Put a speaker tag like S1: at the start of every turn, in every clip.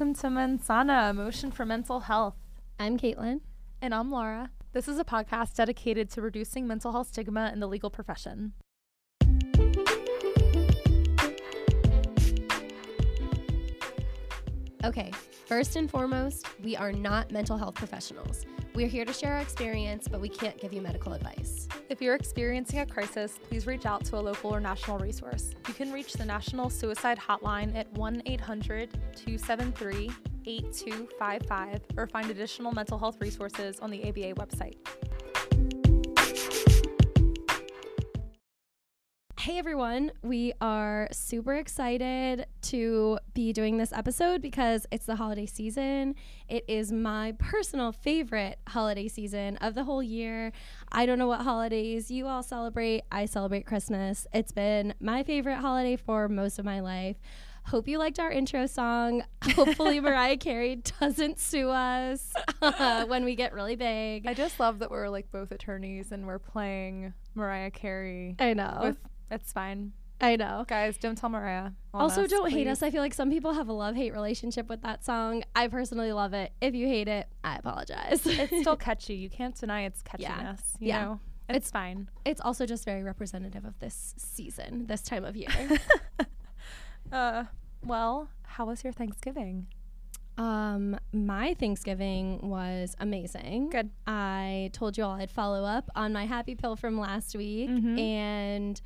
S1: Welcome to Mensana, Motion for Mental Health.
S2: I'm Caitlin.
S1: And I'm Laura. This is a podcast dedicated to reducing mental health stigma in the legal profession.
S2: Okay, first and foremost, we are not mental health professionals. We're here to share our experience, but we can't give you medical advice.
S1: If you're experiencing a crisis, please reach out to a local or national resource. You can reach the National Suicide Hotline at 1 800 273 8255 or find additional mental health resources on the ABA website.
S2: Hey everyone, we are super excited to be doing this episode because it's the holiday season. It is my personal favorite holiday season of the whole year. I don't know what holidays you all celebrate. I celebrate Christmas. It's been my favorite holiday for most of my life. Hope you liked our intro song. Hopefully, Mariah Carey doesn't sue us when we get really big.
S1: I just love that we're like both attorneys and we're playing Mariah Carey.
S2: I know.
S1: With, it's fine.
S2: I know.
S1: Guys, don't tell Mariah.
S2: Also,
S1: us,
S2: don't
S1: please.
S2: hate us. I feel like some people have a love hate relationship with that song. I personally love it. If you hate it, I apologize.
S1: it's still catchy. You can't deny its catchiness.
S2: Yeah.
S1: You
S2: Yeah.
S1: know? It's,
S2: It's-
S1: fine.
S2: it's also just very representative of this season, this time of year.
S1: Uh, well, how was your Thanksgiving?
S2: um, my Thanksgiving was amazing.
S1: Good.
S2: I told you all I'd follow up on my happy pill from last week,
S1: Mhm.
S2: and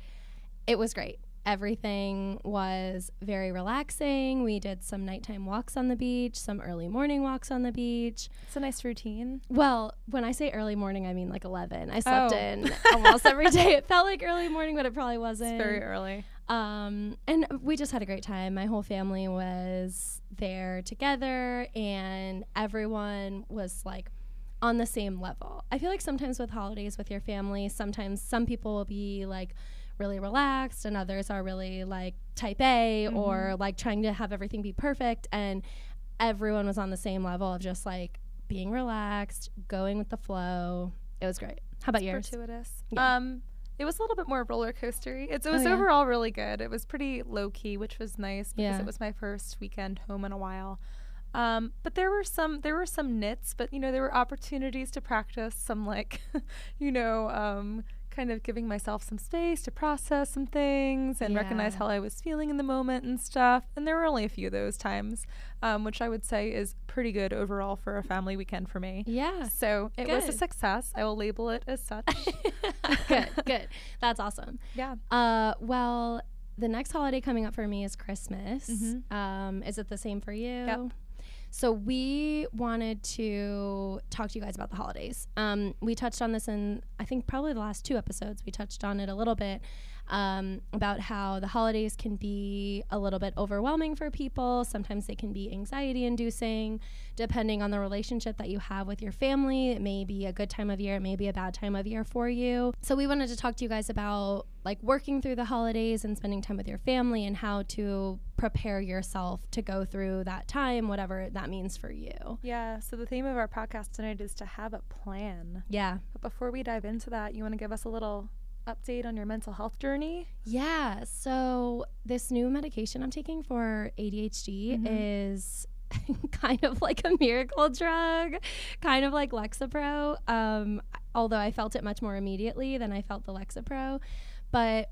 S2: it was great. Everything was very relaxing. We did some nighttime walks on the beach, some early morning walks on the beach.
S1: It's a nice routine.
S2: Well, when I say early morning, I mean like 11. I slept
S1: Oh.
S2: in almost every day. It felt like early morning, but it probably wasn't.
S1: very early.
S2: Um, and we just had a great time. My whole family was there together, and everyone was like on the same level. I feel like sometimes with holidays with your family, sometimes some people will be like really relaxed, and others are really like type A or like trying to have everything be perfect. And everyone was on the same level of just like being relaxed, going with the flow. It was great. How about yours?
S1: Fortuitous.
S2: Yeah.
S1: Um, it was a little bit more roller coastery. It's, it
S2: Oh,
S1: was
S2: yeah.
S1: overall really good. It was pretty low key, which was nice because
S2: Yeah.
S1: it was my first weekend home in a while. Um, but there were some there were some nits, but you know there were opportunities to practice some like, you know, um, kind of giving myself some space to process some things and recognize how I was feeling in the moment and stuff. And there were only a few of those times, um, which I would say is pretty good overall for a family weekend for me.
S2: Yeah.
S1: So it was a success. I will label it as such.
S2: good, good. That's awesome.
S1: yeah.
S2: Uh, well, the next holiday coming up for me is Christmas.
S1: Mhm.
S2: Um, is it the same for you?
S1: Yep.
S2: So we wanted to talk to you guys about the holidays. Um, we touched on this in I think probably the last two episodes. We touched on it a little bit um, about how the holidays can be a little bit overwhelming for people. Sometimes they can be anxiety inducing, depending on the relationship that you have with your family. It may be a good time of year, it may be a bad time of year for you. So we wanted to talk to you guys about like working through the holidays and spending time with your family and how to prepare yourself to go through that time, whatever that means for you.
S1: Yeah. So the theme of our podcast tonight is to have a plan.
S2: Yeah.
S1: But before we dive into that, you want to give us a little update on your mental health journey?
S2: Yeah. So this new medication I'm taking for ADHD
S1: Mhm.
S2: is kind of like a miracle drug, kind of like Lexapro. Um, although I felt it much more immediately than I felt the Lexapro, but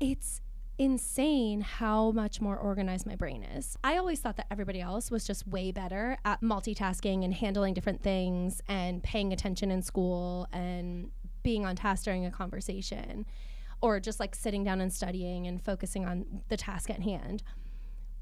S2: it's insane how much more organized my brain is. I always thought that everybody else was just way better at multitasking and handling different things and paying attention in school and being on task during a conversation or just like sitting down and studying and focusing on the task at hand.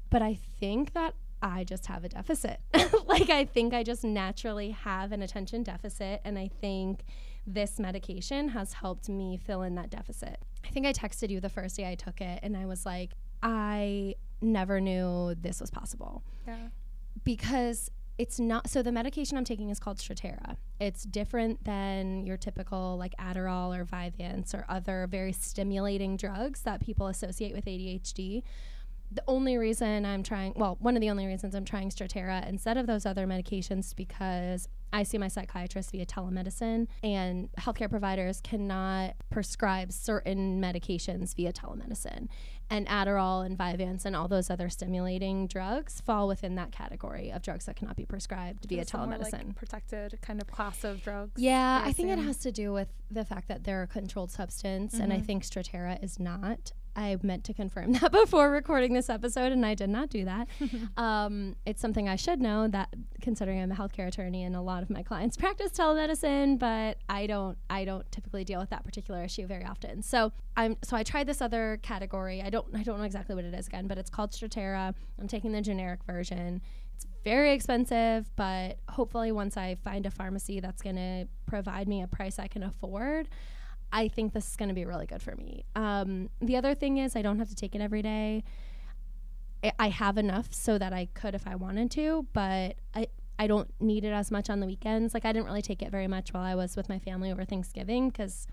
S2: But I think that I just have a deficit. like, I think I just naturally have an attention deficit. And I think this medication has helped me fill in that deficit. I think I texted you the first day I took it, and I was like, I never knew this was possible
S1: Yeah.
S2: because it's not so the medication I'm taking is called Strattera. It's different than your typical like Adderall or Vyvanse or other very stimulating drugs that people associate with ADHD. The only reason I'm trying, well, one of the only reasons I'm trying Strattera instead of those other medications because I see my psychiatrist via telemedicine, and healthcare providers cannot prescribe certain medications via telemedicine. And Adderall and Vyvanse and all those other stimulating drugs fall within that category of drugs that cannot be prescribed via
S1: Just a more,
S2: telemedicine.
S1: like, protected kind of class of drugs.
S2: Yeah,
S1: I
S2: I think it has to do with the fact that they're a controlled substance, and I
S1: Mhm.
S2: think Strattera is not. I meant to confirm that before recording this episode, and I did not do that. um, it's something I should know that, considering I'm a healthcare attorney and a lot of my clients practice telemedicine, but I don't. I don't typically deal with that particular issue very often. So I'm. So I tried this other category. I don't. I don't know exactly what it is again, but it's called Strattera. I'm taking the generic version. It's very expensive, but hopefully, once I find a pharmacy that's going to provide me a price I can afford, I think this is going to be really good for me. Um, the other thing is, I don't have to take it every day. I- I have enough so that I could if I wanted to, but I. I don't need it as much on the weekends. Like I didn't really take it very much while I was with my family over Thanksgiving because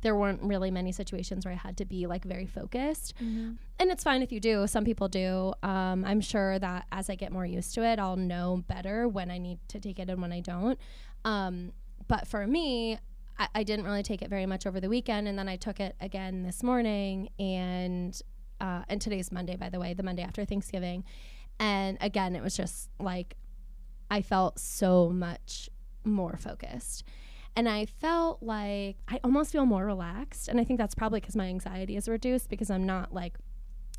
S2: there weren't really many situations where I had to be like very focused
S1: Mm-hmm.
S2: and it's fine if you do. Some people do. Um, I'm sure that as I get more used to it, I'll know better when I need to take it and when I don't. Um, but for me, I, didn't really take it very much over the weekend, and then I took it again this morning. And uh, and today's Monday, by the way, the Monday after Thanksgiving. And again, it was just like I felt so much more focused. And I felt like I almost feel more relaxed. And I think that's probably because my anxiety is reduced because I'm not like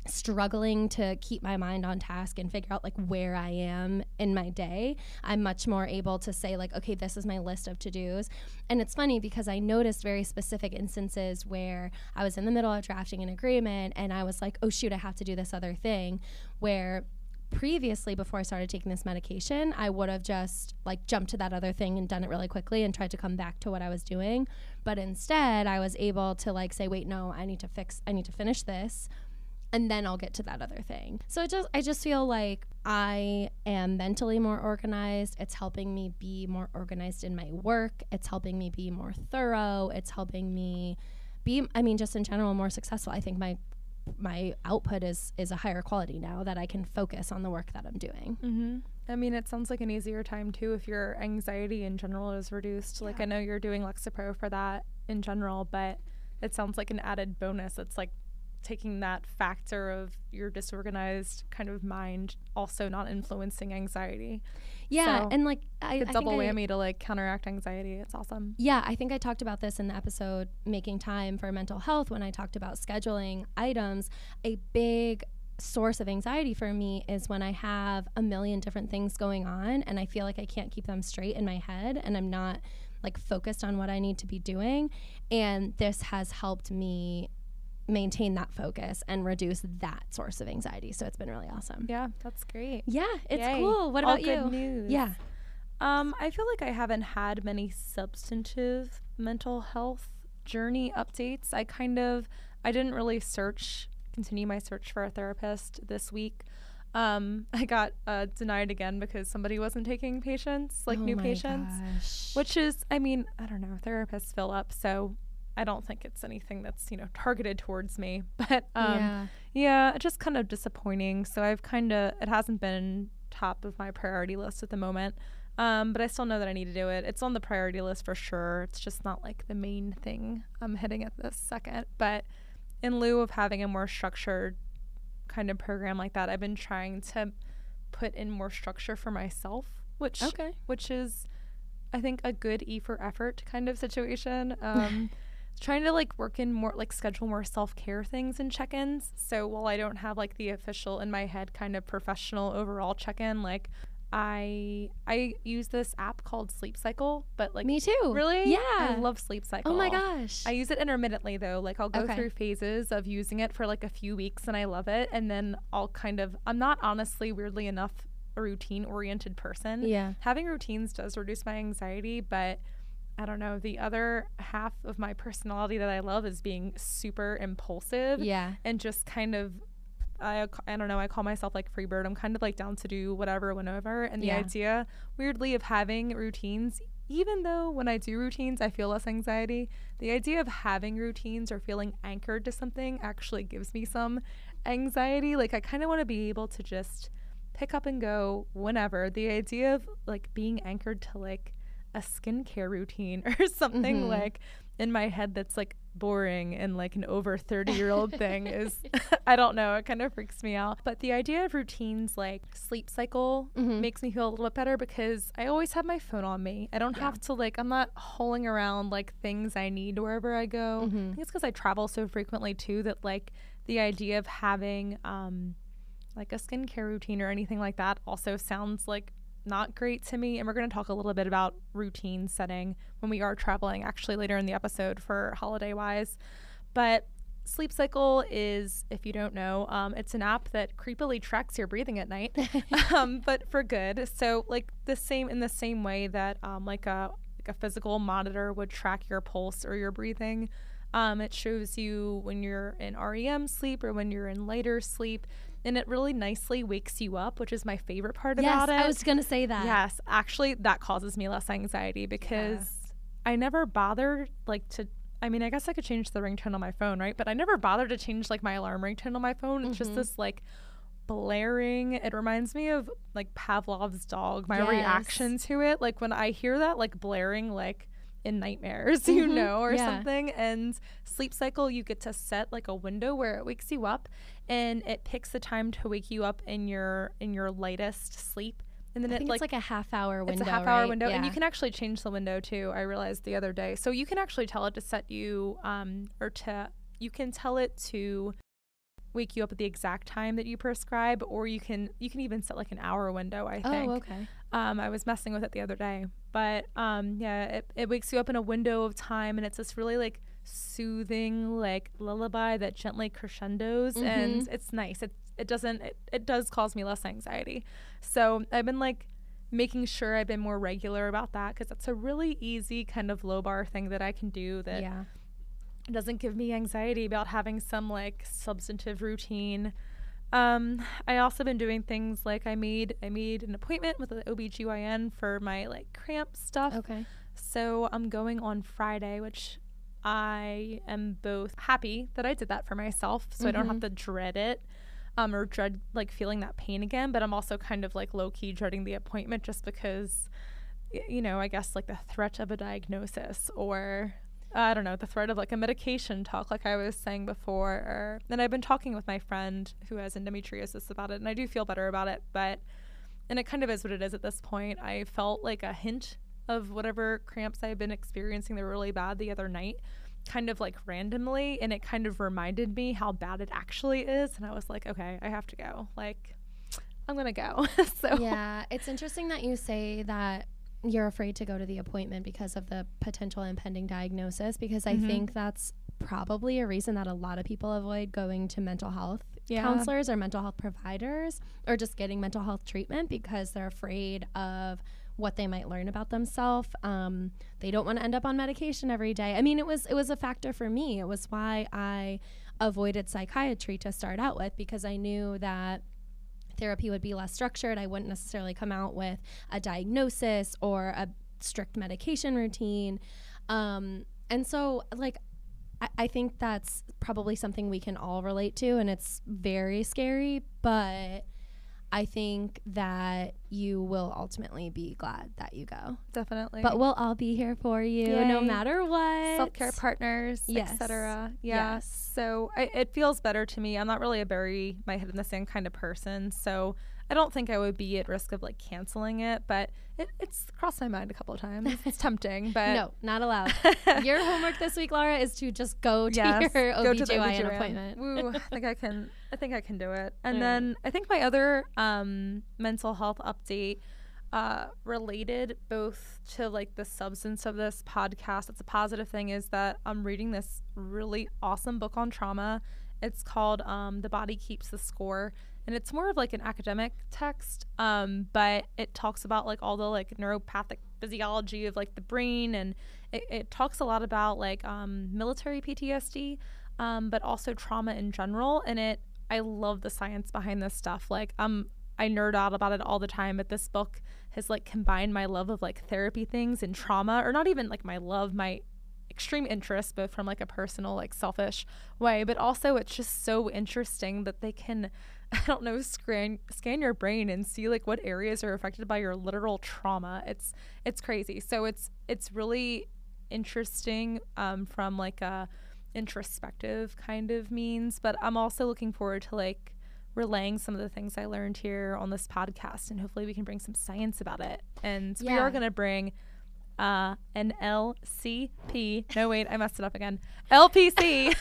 S2: struggling to keep my mind on task and figure out like where I am in my day. I'm much more able to say like okay this is my list of to-dos. And it's funny because I noticed very specific instances where I was in the middle of drafting an agreement and I was like oh shoot I have to do this other thing where previously before I started taking this medication, I would have just like jumped to that other thing and done it really quickly and tried to come back to what I was doing. But instead, I was able to like say, "Wait, no, I need to fix I need to finish this." And then I'll get to that other thing. So it just I just feel like I am mentally more organized. It's helping me be more organized in my work. It's helping me be more thorough. It's helping me be I mean just in general more successful. I think my my output is is a higher quality now that I can focus on the work that I'm doing.
S1: Mm-hmm. I mean, it sounds like an easier time too if your anxiety in general is reduced. Like, I know you're doing Lexapro for that in general, but it sounds like an added bonus. It's like taking that factor of your disorganized kind of mind also not influencing anxiety.
S2: Yeah,
S1: So,
S2: and like I, I
S1: double
S2: think I-
S1: whammy to like counteract anxiety. It's awesome.
S2: Yeah, I think I talked about this in the episode Making Time for Mental Health when I talked about scheduling items. A big source of anxiety for me is when I have a million different things going on and I feel like I can't keep them straight in my head and I'm not like focused on what I need to be doing. And this has helped me maintain that focus and reduce that source of anxiety. So it's been really awesome.
S1: Yeah, that's great.
S2: Yeah, it's
S1: Yay.
S2: cool. What
S1: All
S2: about
S1: good
S2: you?
S1: news.
S2: Yeah.
S1: Um, I feel like I haven't had many substantive mental health journey updates. I kind of I didn't really search continue my search for a therapist this week. Um, I got uh, denied again because somebody wasn't taking patients, like
S2: Oh
S1: new patients,
S2: gosh.
S1: which is I mean, I don't know, therapists fill up, so I don't think it's anything that's, you know, targeted towards me. But um
S2: yeah.
S1: yeah, just kind of disappointing. So I've kind of it hasn't been top of my priority list at the moment. Um, but I still know that I need to do it. It's on the priority list for sure. It's just not like the main thing I'm hitting at this second. But in lieu of having a more structured kind of program like that, I've been trying to put in more structure for myself, which
S2: Okay.
S1: which is I think a good E for effort kind of situation. Um, trying to like work in more like schedule more self-care things and check-ins. So while I don't have like the official in my head kind of professional overall check-in, like I I use this app called Sleep Cycle, but like
S2: Me too.
S1: really
S2: Yeah.
S1: I love Sleep Cycle.
S2: Oh my gosh.
S1: I use it intermittently though. Like I'll go
S2: Okay.
S1: through phases of using it for like a few weeks and I love it and then I'll kind of I'm not honestly weirdly enough a routine oriented person.
S2: yeah.
S1: Having routines does reduce my anxiety, but I don't know, the other half of my personality that I love is being super impulsive
S2: Yeah.
S1: and just kind of I, I don't know i call myself like free bird i'm kind of like down to do whatever whenever and the
S2: Yeah.
S1: idea weirdly of having routines even though when i do routines i feel less anxiety the idea of having routines or feeling anchored to something actually gives me some anxiety like i kind of want to be able to just pick up and go whenever the idea of like being anchored to like a skincare routine or something
S2: Mhm.
S1: like in my head that's like boring and like an over 30 year old thing is I don't know, it kind of freaks me out. But the idea of routines like sleep cycle
S2: Mhm.
S1: makes me feel a little bit better because I always have my phone on me. I don't
S2: Yeah.
S1: have to like I'm not hauling around like things I need wherever I go. I
S2: Mhm.
S1: think it's because I travel so frequently too that like the idea of having um like a skincare routine or anything like that also sounds like not great to me. And we're going to talk a little bit about routine setting when we are traveling, actually, later in the episode for holiday wise. But Sleep Cycle is, if you don't know, um, it's an app that creepily tracks your breathing at night, um, but for good. So, like the same in the same way that um, like a like a physical monitor would track your pulse or your breathing. Um, it shows you when you're in REM sleep or when you're in lighter sleep, and it really nicely wakes you up, which is my favorite part
S2: yes,
S1: about it.
S2: I was gonna say that.
S1: Yes, actually, that causes me less anxiety because I never bothered like to. I mean, I guess I could change the ringtone on my phone, right? But I never bothered to change like my alarm ringtone on my phone. It's just
S2: Mhm.
S1: this like blaring. It reminds me of like Pavlov's dog. My
S2: Yes.
S1: reaction to it, like when I hear that like blaring, like in nightmares, you
S2: Mhm,
S1: know, or
S2: yeah.
S1: something. And sleep cycle, you get to set like a window where it wakes you up, and it picks the time to wake you up in your in your lightest sleep. And then it like
S2: it's like a half hour window.
S1: it's a half hour
S2: right?
S1: window, and you can actually change the window too. I realized the other day, so you can actually tell it to set you, um, or to you can tell it to wake you up at the exact time that you prescribe, or you can you can even set like an hour window. I think.
S2: Oh, okay.
S1: Um, I was messing with it the other day, but um, yeah, it it wakes you up in a window of time, and it's this really like soothing like lullaby that gently crescendos, and
S2: Mm-hmm.
S1: it's nice. It it doesn't it, it does cause me less anxiety. So I've been like making sure I've been more regular about that because that's a really easy kind of low bar thing that I can do that
S2: yeah.
S1: Doesn't give me anxiety about having some like substantive routine. Um, I also been doing things like I made I made an appointment with an OBGYN for my like cramp stuff.
S2: Okay.
S1: So I'm going on Friday, which I am both happy that I did that for myself so I don't have
S2: Mhm.
S1: to dread it. Um, or dread like feeling that pain again, but I'm also kind of like low key dreading the appointment just because, you know, I guess like the threat of a diagnosis or I don't know, the threat of like a medication talk, like I was saying before. Or, and I've been talking with my friend who has endometriosis about it, and I do feel better about it, but, and it kind of is what it is at this point. I felt like a hint of whatever cramps I've been experiencing, they were really bad the other night, kind of like randomly, and it kind of reminded me how bad it actually is. And I was like, okay, I have to go. Like, I'm gonna go. so
S2: Yeah, it's interesting that you say that you're afraid to go to the appointment because of the potential impending diagnosis because I
S1: Mhm.
S2: think that's probably a reason that a lot of people avoid going to mental health
S1: Yeah.
S2: counselors or mental health providers or just getting mental health treatment because they're afraid of what they might learn about themselves. Um, they don't want to end up on medication every day. I mean, it was it was a factor for me. It was why I avoided psychiatry to start out with because I knew that therapy would be less structured. I wouldn't necessarily come out with a diagnosis or a strict medication routine. Um, and so, like, I, I think that's probably something we can all relate to, and it's very scary, but I think that you will ultimately be glad that you go.
S1: definitely.
S2: But we'll all be here for you no matter what.
S1: self care partners,
S2: Yes.
S1: etc. Yeah.
S2: Yes.
S1: So I, it feels better to me. I'm not really a bury my head in the sand kind of person, so I don't think I would be at risk of like canceling it. But it, it's crossed my mind a couple of times. It's tempting, but
S2: No, not allowed. Your homework this week, Laura, is to just go to
S1: Yes,
S2: your
S1: go to
S2: OBGYN appointment.
S1: Woo, I think I can. I think I can do it. And
S2: All
S1: then I think my other um, mental health update uh, related both to like the substance of this podcast. It's a positive thing is that I'm reading this really awesome book on trauma. It's called um, "The Body Keeps the Score." And it's more of like an academic text, um, but it talks about like all the like neuropathic physiology of like the brain, and it, it talks a lot about like um, military PTSD, um, but also trauma in general. And it, I love the science behind this stuff. Like, um, I nerd out about it all the time, but this book has like combined my love of like therapy things and trauma, or not even like my love, my extreme interest both from like a personal like selfish way but also it's just so interesting that they can i don't know scan scan your brain and see like what areas are affected by your literal trauma. It's it's crazy. So it's it's really interesting um, from like a introspective kind of means but i'm also looking forward to like relaying some of the things i learned here on this podcast and hopefully we can bring some science about it. And we are going to bring uh, an LCP. No, wait, I messed it up again. LPC,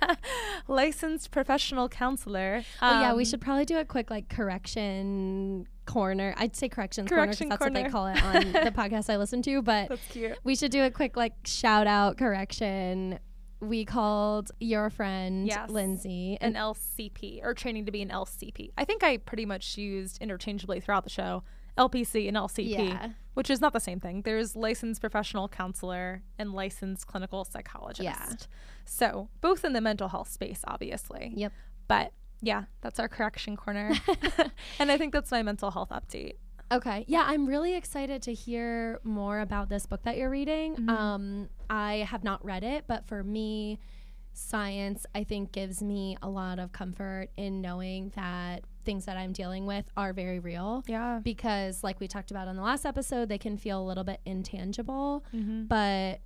S1: licensed professional counselor.
S2: oh yeah, we
S1: Um,
S2: should probably do a quick like correction corner. I'd say corrections
S1: Correction
S2: corner that's
S1: corner.
S2: what they call it on the podcast I listen to. But
S1: That's cute.
S2: we should do a quick like shout out correction. We called your friend
S1: Yes.
S2: Lindsay
S1: An LCP or training to be an LCP. I think I pretty much used interchangeably throughout the show LPC and LCP,
S2: Yeah.
S1: which is not the same thing. There's licensed professional counselor and licensed clinical psychologist. Yeah. So both in the mental health space, obviously.
S2: Yep.
S1: But yeah, that's our correction corner. and I think that's my mental health update.
S2: Okay. Yeah, I'm really excited to hear more about this book that you're reading.
S1: Mhm.
S2: Um, I have not read it, but for me, science I think gives me a lot of comfort in knowing that things that I'm dealing with are very real.
S1: Yeah.
S2: Because, like we talked about on the last episode, they can feel a little bit intangible,
S1: Mm-hmm.
S2: but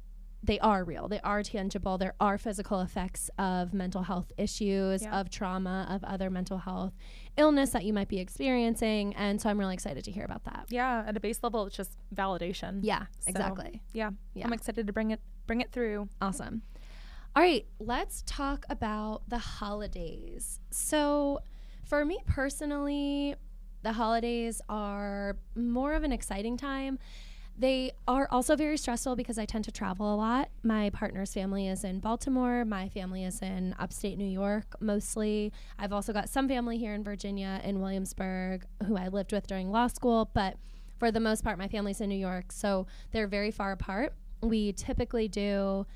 S2: they are real. They are tangible. There are physical effects of mental health issues,
S1: Yeah.
S2: of trauma, of other mental health illness that you might be experiencing. And so I'm really excited to hear about that.
S1: Yeah, at a base level, it's just validation.
S2: Yeah,
S1: So,
S2: exactly.
S1: Yeah,
S2: Yeah.
S1: I'm excited to bring it bring it through.
S2: Awesome. All right, let's talk about the holidays. So, for me personally, the holidays are more of an exciting time. They are also very stressful because I tend to travel a lot. My partner's family is in Baltimore. My family is in upstate New York mostly. I've also got some family here in Virginia, in Williamsburg, who I lived with during law school. But for the most part, my family's in New York. So they're very far apart. We typically do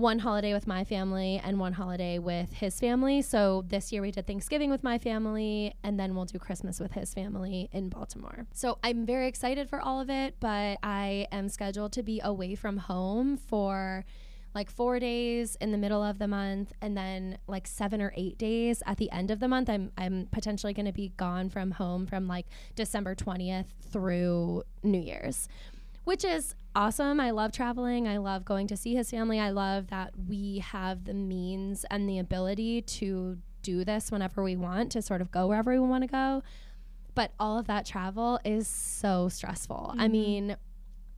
S2: one holiday with my family and one holiday with his family. So this year we did Thanksgiving with my family and then we'll do Christmas with his family in Baltimore. So I'm very excited for all of it, but I am scheduled to be away from home for like 4 days in the middle of the month and then like 7 or 8 days at the end of the month. I'm I'm potentially going to be gone from home from like December 20th through New Year's which is awesome. I love traveling. I love going to see his family. I love that we have the means and the ability to do this whenever we want, to sort of go wherever we want to go. But all of that travel is so stressful. I
S1: Mhm.
S2: mean,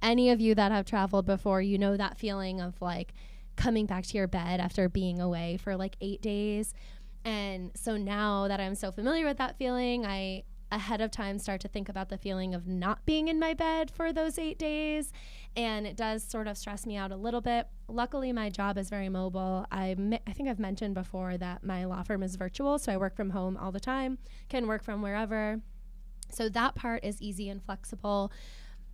S2: any of you that have traveled before, you know that feeling of like coming back to your bed after being away for like eight days. And so now that I'm so familiar with that feeling, I ahead of time start to think about the feeling of not being in my bed for those eight days. And it does sort of stress me out a little bit. Luckily, my job is very mobile. I, I think I've mentioned before that my law firm is virtual, so I work from home all the time, can work from wherever. So that part is easy and flexible.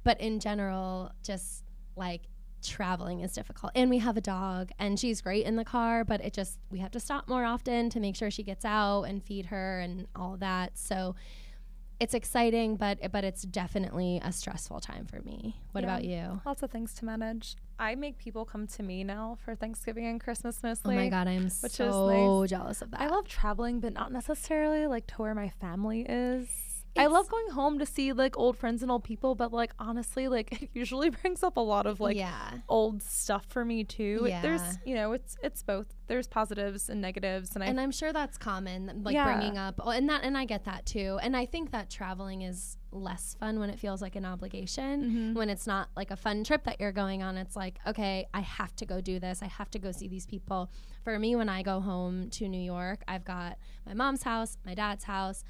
S2: But in general, just like traveling is difficult. And we have a dog and she's great in the car, but it just we have to stop more often to make sure she gets out and feed her and all that. So it's exciting, but but it's definitely a stressful time for me. What
S1: Yeah.
S2: about you?
S1: Lots of things to manage. I make people come to me now for Thanksgiving and Christmas mostly.
S2: Oh my god, I'm so
S1: nice.
S2: jealous of that.
S1: I love traveling, but not necessarily like to where my family is. I love going home to see like old friends and old people, but like honestly, like it usually brings up a lot of like
S2: yeah.
S1: old stuff for me too. It-
S2: Yeah.
S1: There's, you know, it's it's both. There's positives and negatives, and I
S2: and I'm sure that's common, like
S1: Yeah.
S2: bringing up, oh, and that, and I get that too. And I think that traveling is less fun when it feels like an obligation.
S1: Mhm.
S2: When it's not like a fun trip that you're going on, it's like, okay, I have to go do this. I have to go see these people. For me, when I go home to New York, I've got my mom's house, my dad's house,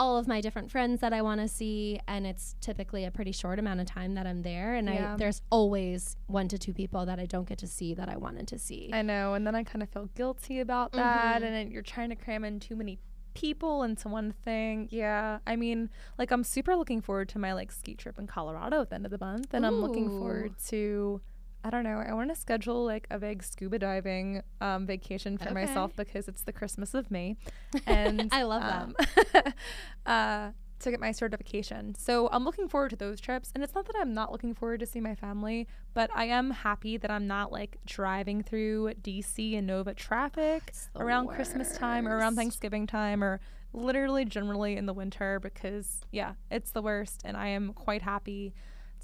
S2: all of my different friends that I want to see, and it's typically a pretty short amount of time that I'm there. And
S1: Yeah.
S2: I, there's always one to two people that I don't get to see that I wanted to see.
S1: I know, and then I kind of feel guilty about that,
S2: Mhm.
S1: and then you're trying to cram in too many people into one thing. Yeah, I mean, like I'm super looking forward to my like ski trip in Colorado at the end of the month, and I'm looking forward to. I don't know. I want to schedule like a big scuba diving um, vacation for myself because it's the Christmas of me, and
S2: I love
S1: that. uh, to get my certification. So I'm looking forward to those trips. And it's not that I'm not looking forward to see my family, but I am happy that I'm not like driving through DC and Nova traffic around worst. Christmas time or around Thanksgiving time or literally generally in the winter because yeah, it's the worst. And I am quite happy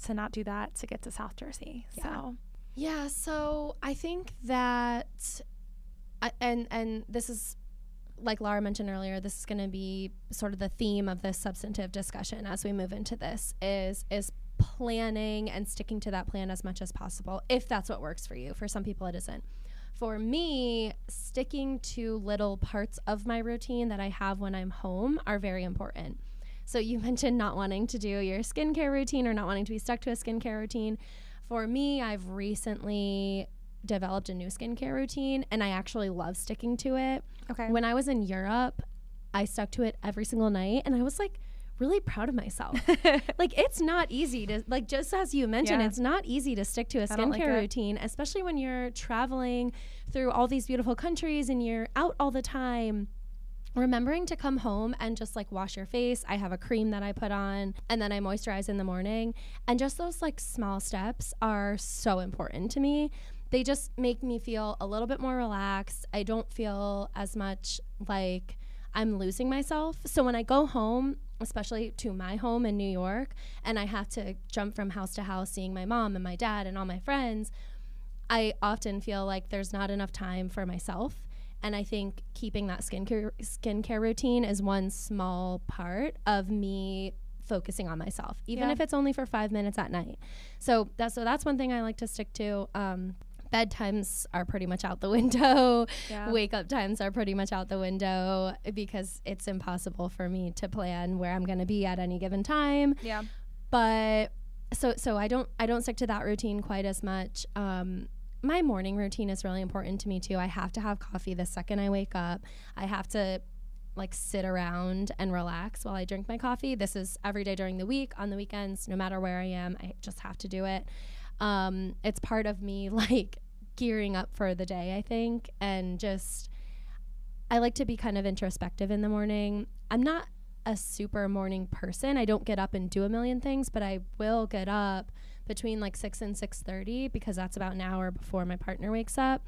S1: to not do that to get to South Jersey. Yeah. So
S2: yeah, so I think that and and this is like Laura mentioned earlier, this is going to be sort of the theme of this substantive discussion as we move into this is is planning and sticking to that plan as much as possible if that's what works for you. For some people it isn't. For me, sticking to little parts of my routine that I have when I'm home are very important. So you mentioned not wanting to do your skincare routine or not wanting to be stuck to a skincare routine. For me, I've recently developed a new skincare routine and I actually love sticking to it. Okay. When I was in Europe, I stuck to it every single night and I was like really proud of myself. like it's not easy to like just as you mentioned, yeah. it's not easy to stick to a skincare like routine, especially when you're traveling through all these beautiful countries and you're out all the time remembering to come home and just like wash your face. I have a cream that I put on and then I moisturize in the morning. And just those like small steps are so important to me they just make me feel a little bit more relaxed. I don't feel as much like I'm losing myself. So when I go home, especially to my home in New York, and I have to jump from house to house seeing my mom and my dad and all my friends, I often feel like there's not enough time for myself. And I think keeping that skincare skincare routine is one small part of me focusing on myself, even yeah. if it's only for five minutes at night. So that's so that's one thing I like to stick to. Um, bedtimes are pretty much out the window. Yeah. Wake up times are pretty much out the window because it's impossible for me to plan where I'm going to be at any given time.
S1: Yeah.
S2: But so so I don't I don't stick to that routine quite as much. Um, my morning routine is really important to me too. I have to have coffee the second I wake up. I have to like sit around and relax while I drink my coffee. This is every day during the week, on the weekends, no matter where I am. I just have to do it um, it's part of me like gearing up for the day, I think, and just I like to be kind of introspective in the morning. I'm not a super morning person. I don't get up and do a million things, but I will get up between like 6 and 6:30 because that's about an hour before my partner wakes up.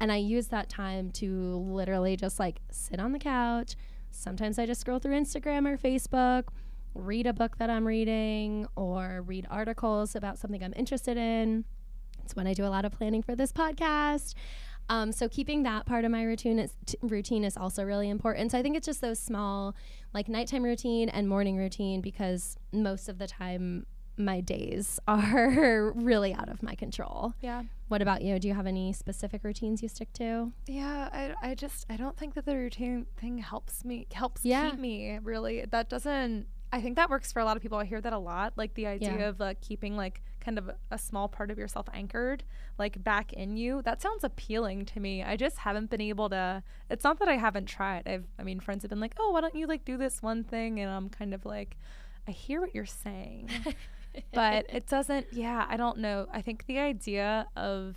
S2: And I use that time to literally just like sit on the couch. Sometimes I just scroll through Instagram or Facebook read a book that I'm reading or read articles about something I'm interested in. It's when I do a lot of planning for this podcast. Um, so keeping that part of my routine is, t- routine is also really important. So I think it's just those small, like nighttime routine and morning routine, because most of the time my days are really out of my control.
S1: Yeah.
S2: What about you? Do you have any specific routines you stick to?
S1: Yeah, I, I just I don't think that the routine thing helps me helps yeah. keep me really. That doesn't I think that works for a lot of people. I hear that a lot. Like the idea yeah. of like keeping like kind of a small part of yourself anchored, like back in you. That sounds appealing to me. I just haven't been able to. It's not that I haven't tried. I've, I mean, friends have been like, oh, why don't you like do this one thing? And I'm kind of like, I hear what you're saying, but it doesn't. Yeah, I don't know. I think the idea of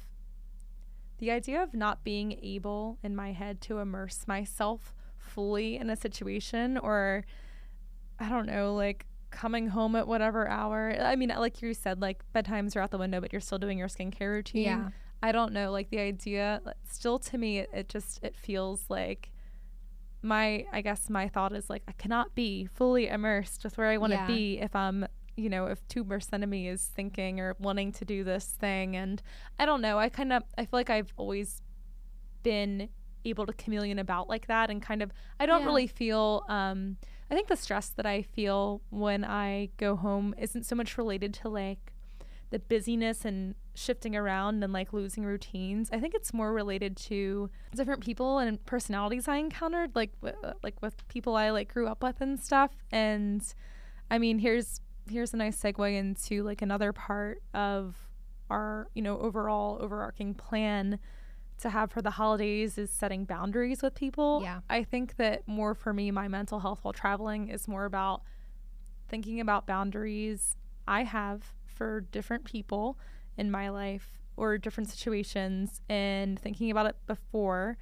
S1: the idea of not being able in my head to immerse myself fully in a situation or I don't know, like coming home at whatever hour. I mean, like you said, like bedtimes are out the window, but you're still doing your skincare routine.
S2: Yeah.
S1: I don't know, like the idea. Still, to me, it, it just it feels like my. I guess my thought is like I cannot be fully immersed with where I want to yeah. be if I'm. You know, if two percent of me is thinking or wanting to do this thing, and I don't know. I kind of I feel like I've always been able to chameleon about like that, and kind of I don't yeah. really feel. um I think the stress that I feel when I go home isn't so much related to like the busyness and shifting around and like losing routines. I think it's more related to different people and personalities I encountered, like w- uh, like with people I like grew up with and stuff. And I mean, here's here's a nice segue into like another part of our you know overall overarching plan to have for the holidays is setting boundaries with people.
S2: Yeah.
S1: I think that more for me, my mental health while traveling is more about thinking about boundaries I have for different people in my life or different situations and thinking about it before,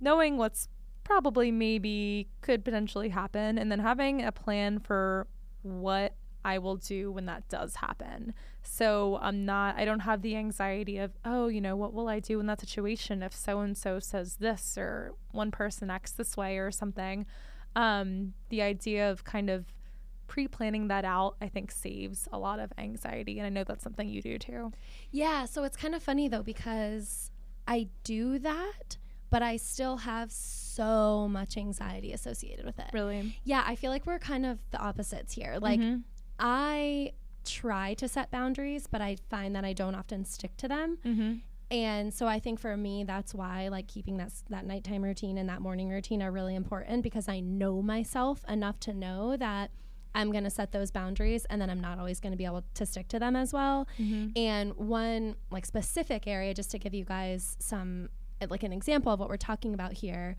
S1: knowing what's probably maybe could potentially happen, and then having a plan for what I will do when that does happen. So I'm not, I don't have the anxiety of, oh, you know, what will I do in that situation if so and so says this or one person acts this way or something. Um, the idea of kind of pre planning that out, I think saves a lot of anxiety. And I know that's something you do too.
S2: Yeah. So it's kind of funny though, because I do that, but I still have so much anxiety associated with it.
S1: Really?
S2: Yeah. I feel like we're kind of the opposites here. Like,
S1: Mhm.
S2: I try to set boundaries, but I find that I don't often stick to them.
S1: Mm-hmm.
S2: And so I think for me, that's why like keeping that that nighttime routine and that morning routine are really important because I know myself enough to know that I'm going to set those boundaries and then I'm not always going to be able to stick to them as well.
S1: Mm-hmm.
S2: And one like specific area, just to give you guys some like an example of what we're talking about here.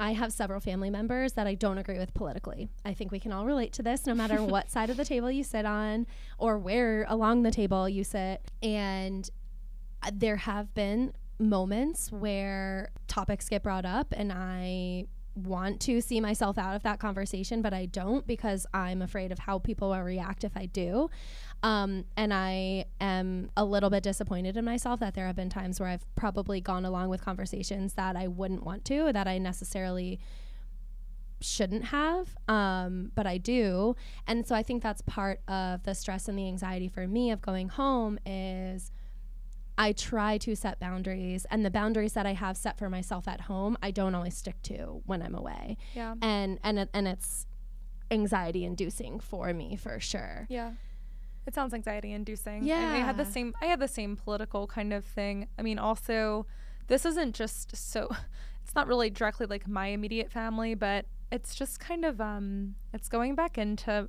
S2: I have several family members that I don't agree with politically. I think we can all relate to this no matter what side of the table you sit on or where along the table you sit. And uh, there have been moments where topics get brought up and I want to see myself out of that conversation, but I don't because I'm afraid of how people will react if I do. Um, and I am a little bit disappointed in myself that there have been times where I've probably gone along with conversations that I wouldn't want to, that I necessarily shouldn't have, um, but I do. And so I think that's part of the stress and the anxiety for me of going home is I try to set boundaries, and the boundaries that I have set for myself at home, I don't always stick to when I'm away,
S1: Yeah.
S2: and and and it's anxiety inducing for me for sure.
S1: Yeah. It sounds anxiety inducing. Yeah. I had the same I had the same political kind of thing. I mean also this isn't just so it's not really directly like my immediate family, but it's just kind of um it's going back into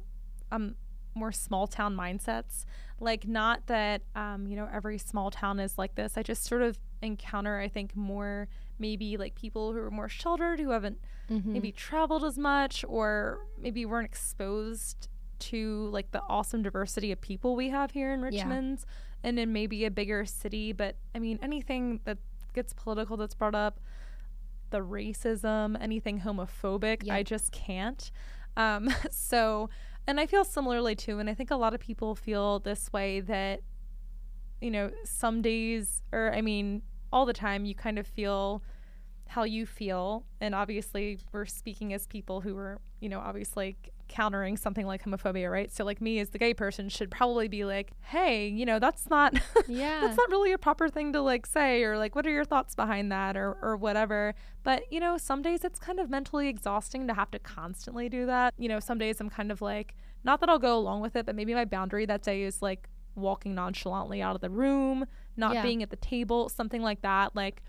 S1: um more small town mindsets. Like not that um, you know, every small town is like this. I just sort of encounter I think more maybe like people who are more sheltered who haven't
S2: Mm-hmm.
S1: maybe traveled as much or maybe weren't exposed to like the awesome diversity of people we have here in
S2: Yeah.
S1: Richmond and in maybe a bigger city but I mean anything that gets political that's brought up the racism anything homophobic I just can't um so and I feel similarly too and I think a lot of people feel this way that you know some days or I mean all the time you kind of feel how you feel and obviously we're speaking as people who are you know obviously countering something like homophobia right so like me as the gay person should probably be like hey you know that's not
S2: Yeah.
S1: that's not really a proper thing to like say or like what are your thoughts behind that or or whatever but you know some days it's kind of mentally exhausting to have to constantly do that you know some days i'm kind of like not that i'll go along with it but maybe my boundary that day is like walking nonchalantly out of the room not
S2: Yeah.
S1: being at the table something like that like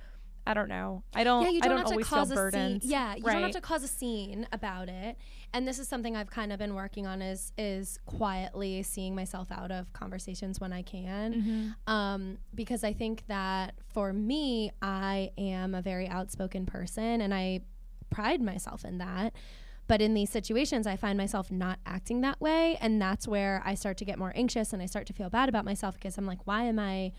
S1: I don't know. I don't.
S2: yeah, you don't,
S1: don't
S2: have
S1: always
S2: to cause a scene. Yeah, you don't have to cause a scene about it. And this is something I've kind of been working on is is quietly seeing myself out of conversations when I can.
S1: Mhm.
S2: Um, because I think that for me, I am a very outspoken person, and I pride myself in that. But in these situations, I find myself not acting that way. And that's where I start to get more anxious and I start to feel bad about myself because I'm like, why am I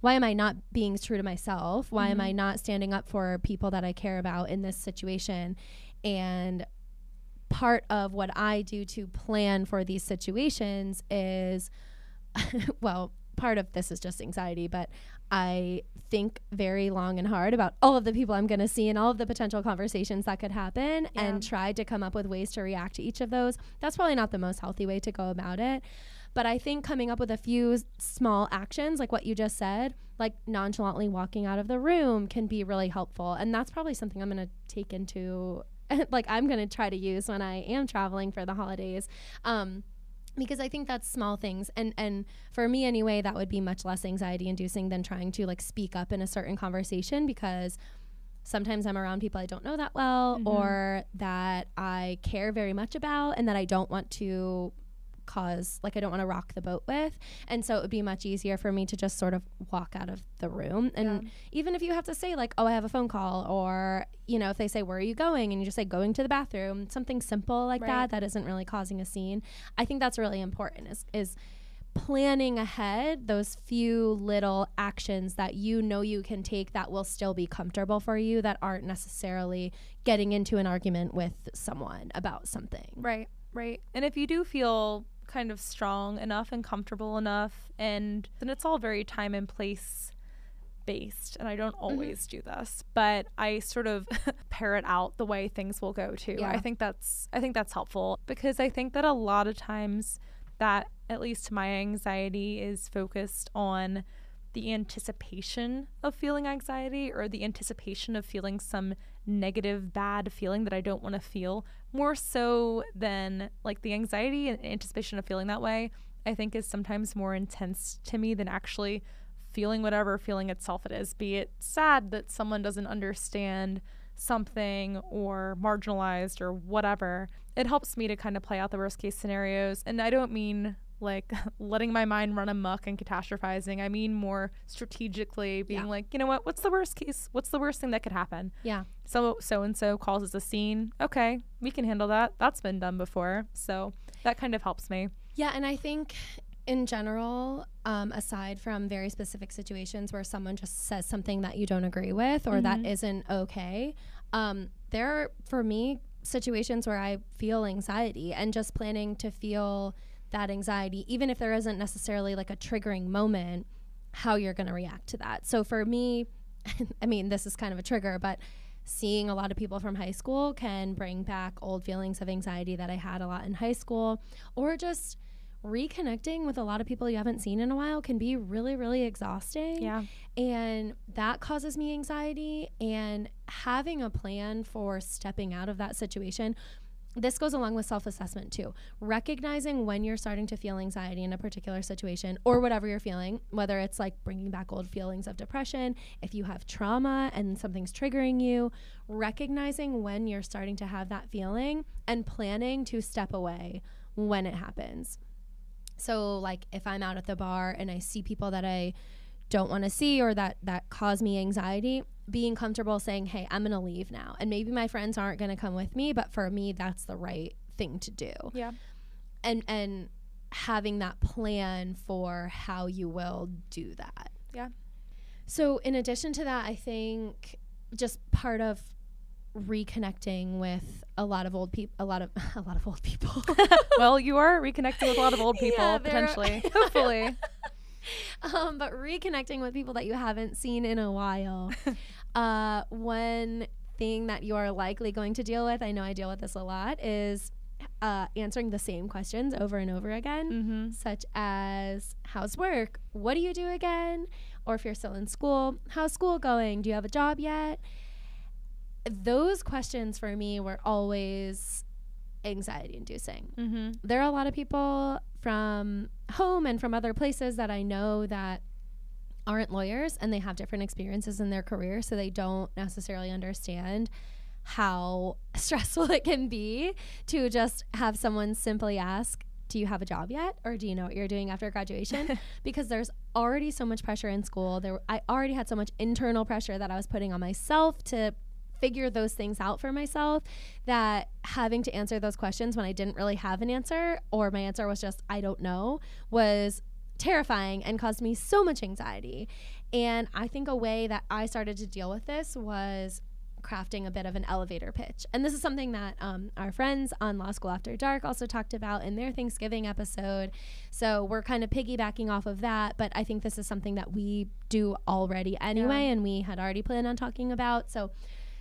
S2: why am I not being true to myself? Why am I mm-hmm. not standing up for people that I care about in this situation? And part of what I do to plan for these situations is well, part of this is just anxiety, but I think very long and hard about all of the people I'm going to see and all of the potential conversations that could happen
S1: Yeah.
S2: and try to come up with ways to react to each of those. That's probably not the most healthy way to go about it. But I think coming up with a few small actions, like what you just said, like nonchalantly walking out of the room, can be really helpful. And that's probably something I'm going to take into, like, I'm going to try to use when I am traveling for the holidays. Um, because I think that's small things, and and for me anyway, that would be much less anxiety inducing than trying to like speak up in a certain conversation because sometimes I'm around people I don't know that well
S1: Mhm.
S2: or that I care very much about and that I don't want to cause like I don't want to rock the boat with. And so it would be much easier for me to just sort of walk out of the room. And
S1: Yeah.
S2: even if you have to say like, "Oh, I have a phone call," or you know, if they say, "Where are you going?" and you just say, "Going to the bathroom," something simple like
S1: Right.
S2: that that isn't really causing a scene. I think that's really important. Is is planning ahead those few little actions that you know you can take that will still be comfortable for you that aren't necessarily getting into an argument with someone about something.
S1: Right. Right. And if you do feel kind of strong enough and comfortable enough, and then it's all very time and place based. And I don't
S2: Mm-hmm.
S1: always do this, but I sort of parrot out the way things will go too.
S2: Yeah.
S1: I think that's I think that's helpful because I think that a lot of times that at least my anxiety is focused on the anticipation of feeling anxiety or the anticipation of feeling some negative bad feeling that I don't want to feel more so than like the anxiety and anticipation of feeling that way I think is sometimes more intense to me than actually feeling whatever feeling itself it is be it sad that someone doesn't understand something or marginalized or whatever. It helps me to kind of play out the worst case scenarios and I don't mean like letting my mind run amok and catastrophizing. I mean more strategically being
S2: Yeah.
S1: like, you know what, what's the worst case? What's the worst thing that could happen?
S2: Yeah.
S1: So so and so causes a scene. Okay, we can handle that. That's been done before. So that kind of helps me.
S2: Yeah, and I think in general, um, aside from very specific situations where someone just says something that you don't agree with or that
S1: Mhm.
S2: isn't okay, um, there are, for me, situations where I feel anxiety and just planning to feel that anxiety, even if there isn't necessarily like a triggering moment, how you're going to react to that. So for me, I mean, this is kind of a trigger, but seeing a lot of people from high school can bring back old feelings of anxiety that I had a lot in high school, or just reconnecting with a lot of people you haven't seen in a while can be really, really exhausting.
S1: Yeah.
S2: And that causes me anxiety. And having a plan for stepping out of that situation. This goes along with self assessment too. Recognizing when you're starting to feel anxiety in a particular situation or whatever you're feeling, whether it's like bringing back old feelings of depression, if you have trauma and something's triggering you, recognizing when you're starting to have that feeling and planning to step away when it happens. So like if I'm out at the bar and I see people that I don't want to see or that that cause me anxiety, being comfortable saying, "Hey, I'm going to leave now." And maybe my friends aren't going to come with me, but for me that's the right thing to do.
S1: Yeah.
S2: And and having that plan for how you will do that.
S1: Yeah.
S2: So in addition to that, I think just part of reconnecting with a lot of old people a lot of a lot of old people
S1: well, you are reconnecting with a lot of old people
S2: Yeah,
S1: potentially. Hopefully.
S2: um, but reconnecting with people that you haven't seen in a while. Uh, one thing that you are likely going to deal with, I know I deal with this a lot, is uh, answering the same questions over and over again,
S1: mm-hmm.
S2: such as how's work? What do you do again? Or if you're still in school, how's school going? Do you have a job yet? Those questions for me were always anxiety inducing
S1: Mm-hmm.
S2: there are a lot of people from home and from other places that I know that aren't lawyers and they have different experiences in their career, so they don't necessarily understand how stressful it can be to just have someone simply ask, Do you have a job yet? Or do you know what you're doing after graduation? because there's already so much pressure in school. There, I already had so much internal pressure that I was putting on myself to figure those things out for myself that having to answer those questions when I didn't really have an answer or my answer was just I don't know was terrifying and caused me so much anxiety. And I think a way that I started to deal with this was crafting a bit of an elevator pitch. And this is something that um, our friends on Law School After Dark also talked about in their Thanksgiving episode. So we're kind of piggybacking off of that, but I think this is something that we do already anyway and we had already planned on talking about. So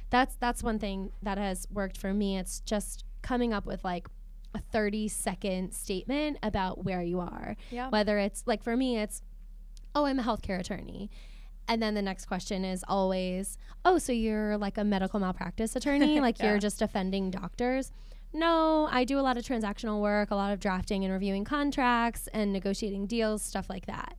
S2: that's that's one thing that has worked for me. It's just coming up with like a 30 second statement about where you are.
S1: Yeah.
S2: Whether it's like for me it's oh, I'm a healthcare attorney. And then the next question is always, "Oh, so you're like a medical malpractice attorney? like
S1: Yeah.
S2: you're just defending doctors?" No, I do a lot of transactional work, a lot of drafting and reviewing contracts and negotiating deals, stuff like that.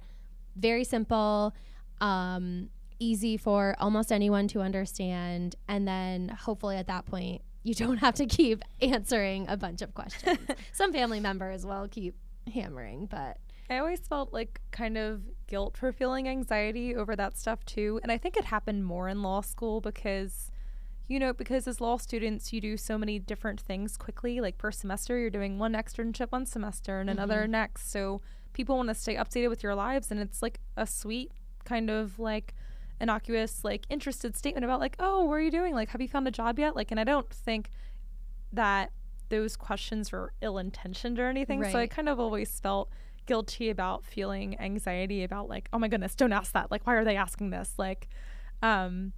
S2: Very simple, um, easy for almost anyone to understand. And then hopefully at that point, you don't have to keep answering a bunch of questions. Some family members will keep hammering, but
S1: I always felt like kind of guilt for feeling anxiety over that stuff too. And I think it happened more in law school because, you know, because as law students, you do so many different things quickly. Like per semester, you're doing one externship one semester and another mm-hmm. next. So people want to stay updated with your lives. And it's like a sweet kind of like innocuous, like interested statement about, like, oh, what are you doing? Like, have you found a job yet? Like, and I don't think that those questions were ill intentioned or anything. So I kind of always felt guilty about feeling anxiety about like, oh my goodness, don't ask that. Like, why are they asking this? Like, um,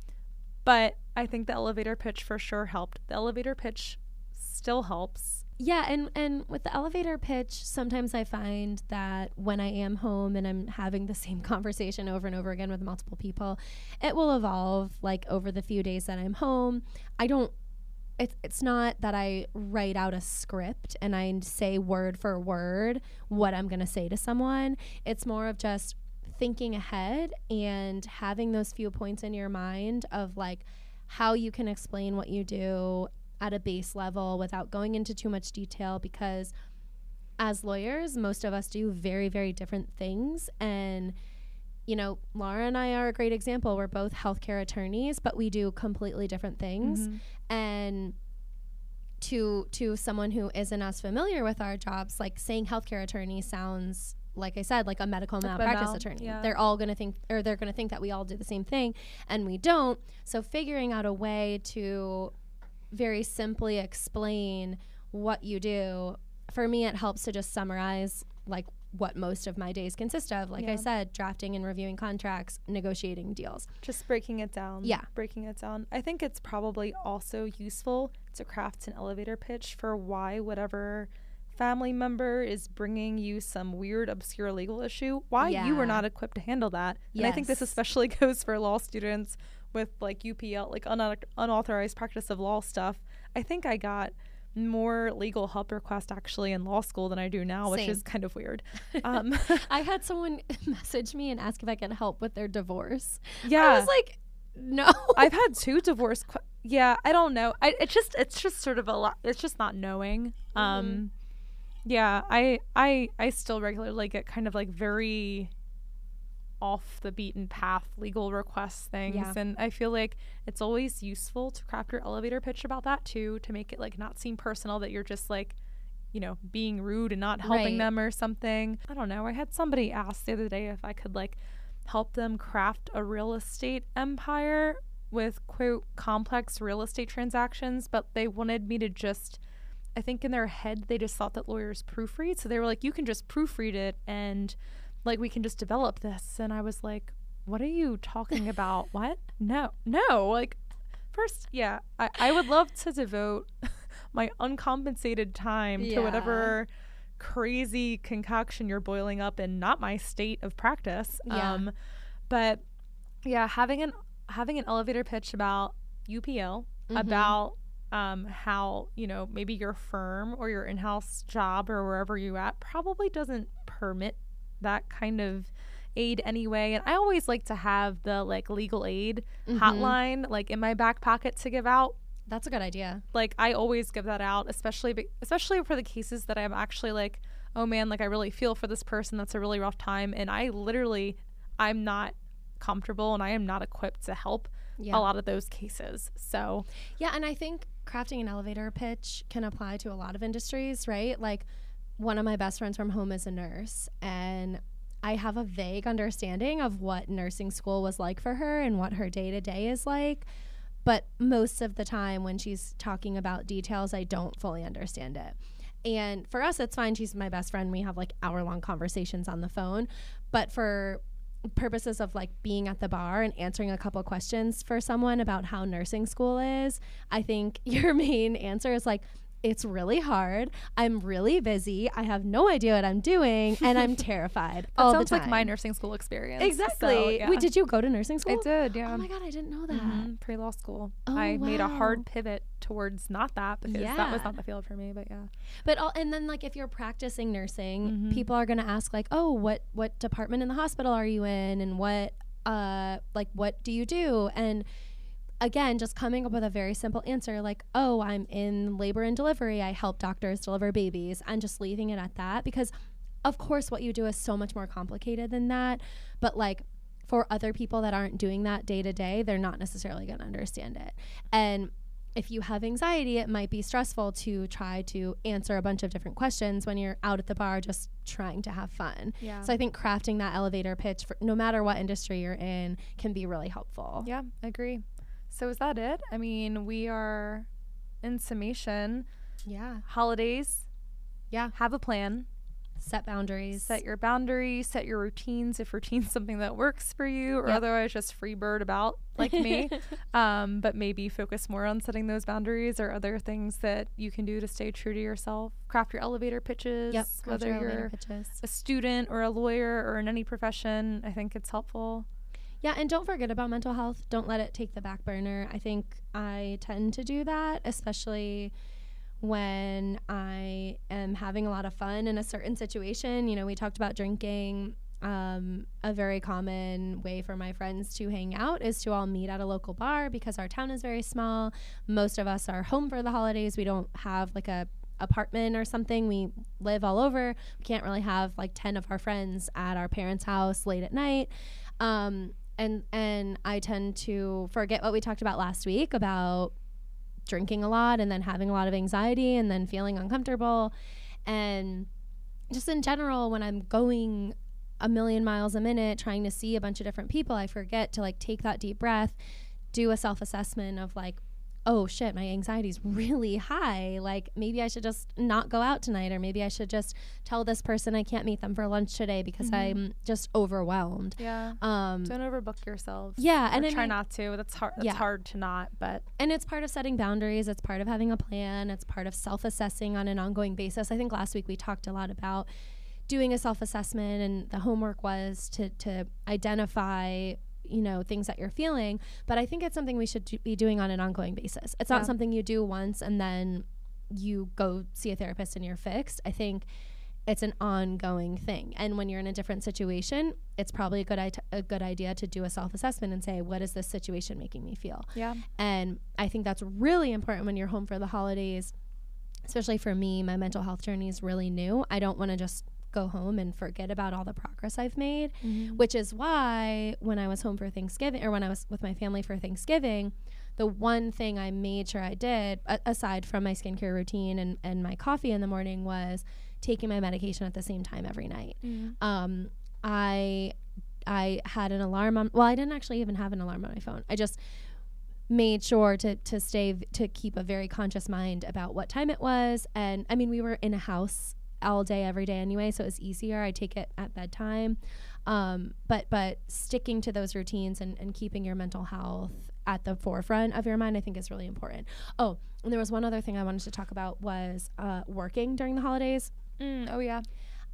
S1: but I think the elevator pitch for sure helped. The elevator pitch still helps.
S2: Yeah, and and with the elevator pitch, sometimes I find that when I am home and I'm having the same conversation over and over again with multiple people, it will evolve like over the few days that I'm home. I don't it's it's not that I write out a script and I say word for word what I'm going to say to someone. It's more of just thinking ahead and having those few points in your mind of like how you can explain what you do at a base level without going into too much detail because as lawyers, most of us do very, very different things. And, you know, Laura and I are a great example. We're both healthcare attorneys, but we do completely different things.
S1: Mhm.
S2: And to to someone who isn't as familiar with our jobs, like saying healthcare attorney sounds like I said, like a medical
S1: Like
S2: malpractice attorney.
S1: yeah.
S2: They're all gonna think or they're gonna think that we all do the same thing and we don't. So figuring out a way to very simply explain what you do, for me it helps to just summarize like what most of my days consist of. Like I said, drafting and reviewing contracts, negotiating deals.
S1: Just breaking it down.
S2: Yeah.
S1: Breaking it down. I think it's probably also useful to craft an elevator pitch for why whatever family member is bringing you some weird, obscure legal issue, why you were not equipped to handle that. And I think this especially goes for law students with like UPL, like unau- unauthorized practice of law stuff. I think I got more legal help requests actually in law school than I do now, which is kind of weird. Um,
S2: I had someone message me and ask if I could help with their divorce.
S1: yeah.
S2: I was like, no.
S1: I've had two divorce. Qu- yeah, I don't know. I it's just it's just sort of a lot. It's just not knowing. Um, yeah, I I I still regularly get kind of like very off the beaten path legal requests things,
S2: Yeah.
S1: and I feel like it's always useful to craft your elevator pitch about that too, to make it like not seem personal that you're just like. You know, being rude and not helping
S2: Right.
S1: them or something. I don't know. I had somebody ask the other day if I could like help them craft a real estate empire with quote complex real estate transactions, but they wanted me to just I think in their head they just thought that lawyers proofread. So they were like, you can just proofread it and like we can just develop this. And I was like, what are you talking about? what? No, no. Like first, yeah, I, I would love to devote my uncompensated time to whatever crazy concoction you're boiling up in not my state of practice.
S2: Yeah.
S1: Um but yeah, having an having an elevator pitch about UPL,
S2: Mhm.
S1: about um, how you know maybe your firm or your in-house job or wherever you at probably doesn't permit that kind of aid anyway. And I always like to have the like legal aid
S2: Mhm.
S1: hotline like in my back pocket to give out
S2: That's a good idea.
S1: like I always give that out, especially be- especially for the cases that I'm actually like, oh man, like I really feel for this person. That's a really rough time, and I literally, I'm not comfortable and I am not equipped to help
S2: Yeah.
S1: a lot of those cases. So
S2: Yeah, and I think crafting an elevator pitch can apply to a lot of industries, right? Like one of my best friends from home is a nurse and I have a vague understanding of what nursing school was like for her and what her day to day is like. But most of the time, when she's talking about details, I don't fully understand it. And for us, it's fine. She's my best friend. We have like hour long conversations on the phone. But for purposes of like being at the bar and answering a couple questions for someone about how nursing school is, I think your main answer is like, it's really hard. I'm really busy. I have no idea what I'm doing, and I'm terrified
S1: that
S2: all
S1: sounds
S2: the time.
S1: like my nursing school experience.
S2: Exactly.
S1: So, yeah.
S2: Wait, did you go to nursing school?
S1: I did, yeah.
S2: Oh my god, I didn't know that.
S1: Mhm, Pre law school.
S2: Oh,
S1: I made a hard pivot towards not that because that was not the field for me. But yeah,
S2: But all, and then like if you're practicing nursing,
S1: Mhm.
S2: people are gonna ask like, oh, what what department in the hospital are you in, and what uh like what do you do? And again, just coming up with a very simple answer like, oh, I'm in labor and delivery. I help doctors deliver babies, and just leaving it at that because, of course, what you do is so much more complicated than that. But like for other people that aren't doing that day to day, they're not necessarily going to understand it. And if you have anxiety, it might be stressful to try to answer a bunch of different questions when you're out at the bar just trying to have fun.
S1: yeah,
S2: So I think crafting that elevator pitch for no matter what industry you're in can be really helpful.
S1: yeah, I agree. So is that it? I mean, we are in summation.
S2: Yeah.
S1: Holidays,
S2: Yeah.
S1: have a plan.
S2: Set boundaries.
S1: Set your boundaries, set your routines if routine's something that works for you, or
S2: Yep.
S1: otherwise just free bird about like me. um, but maybe focus more on setting those boundaries or other things that you can do to stay true to yourself. Craft your elevator pitches,
S2: yep.
S1: whether you're
S2: pitches.
S1: a student or a lawyer or in any profession. I think it's helpful.
S2: Yeah, and don't forget about mental health. Don't let it take the back burner. I think I tend to do that, especially when I am having a lot of fun in a certain situation. You know, we talked about drinking. Um, a very common way for my friends to hang out is to all meet at a local bar because our town is very small. Most of us are home for the holidays. We don't have like a apartment or something. We live all over. We can't really have like 10 of our friends at our parents' house late at night. Um, and and I tend to forget what we talked about last week about drinking a lot and then having a lot of anxiety and then feeling uncomfortable. And just in general when I'm going a million miles a minute trying to see a bunch of different people I forget to like take that deep breath do a self-assessment of like oh shit my anxiety's really high like maybe I should just not go out tonight or maybe I should just tell this person I can't meet them for lunch today because
S1: Mhm.
S2: I'm just overwhelmed
S1: Yeah.
S2: um
S1: Don't overbook yourselves.
S2: yeah
S1: and
S2: and I
S1: try
S2: mean-
S1: not to. That's hard. That's
S2: Yeah.
S1: hard to not. But
S2: and it's part of setting boundaries it's part of having a plan it's part of self-assessing on an ongoing basis i think last week we talked a lot about doing a self-assessment and the homework was to to identify you know things that you're feeling but i think it's something we should do, be doing on an ongoing basis it's
S1: Yeah.
S2: not something you do once and then you go see a therapist and you're fixed i think it's an ongoing thing and when you're in a different situation it's probably a good it- a good idea to do a self-assessment and say what is this situation making me feel
S1: yeah,
S2: and I think that's really important when you're home for the holidays, especially for me. My mental health journey is really new. I don't want to just go home and forget about all the progress I've made, which is why when I was home for Thanksgiving or when I was with my family for Thanksgiving, the one thing I made sure I did, a- aside from my skincare routine and, and my coffee in the morning, was taking my medication at the same time every night
S1: Mm-hmm.
S2: um, I I had an alarm on. Well, I didn't actually even have an alarm on my phone. I just made sure to to stay v- to keep a very conscious mind about what time it was. And I mean, we were in a house all day every day anyway, so it's easier. I take it at bedtime. Um, but but sticking to those routines and, and keeping your mental health at the forefront of your mind, I think is really important. Oh, and there was one other thing I wanted to talk about was uh, working during the holidays.
S1: Mm, oh yeah.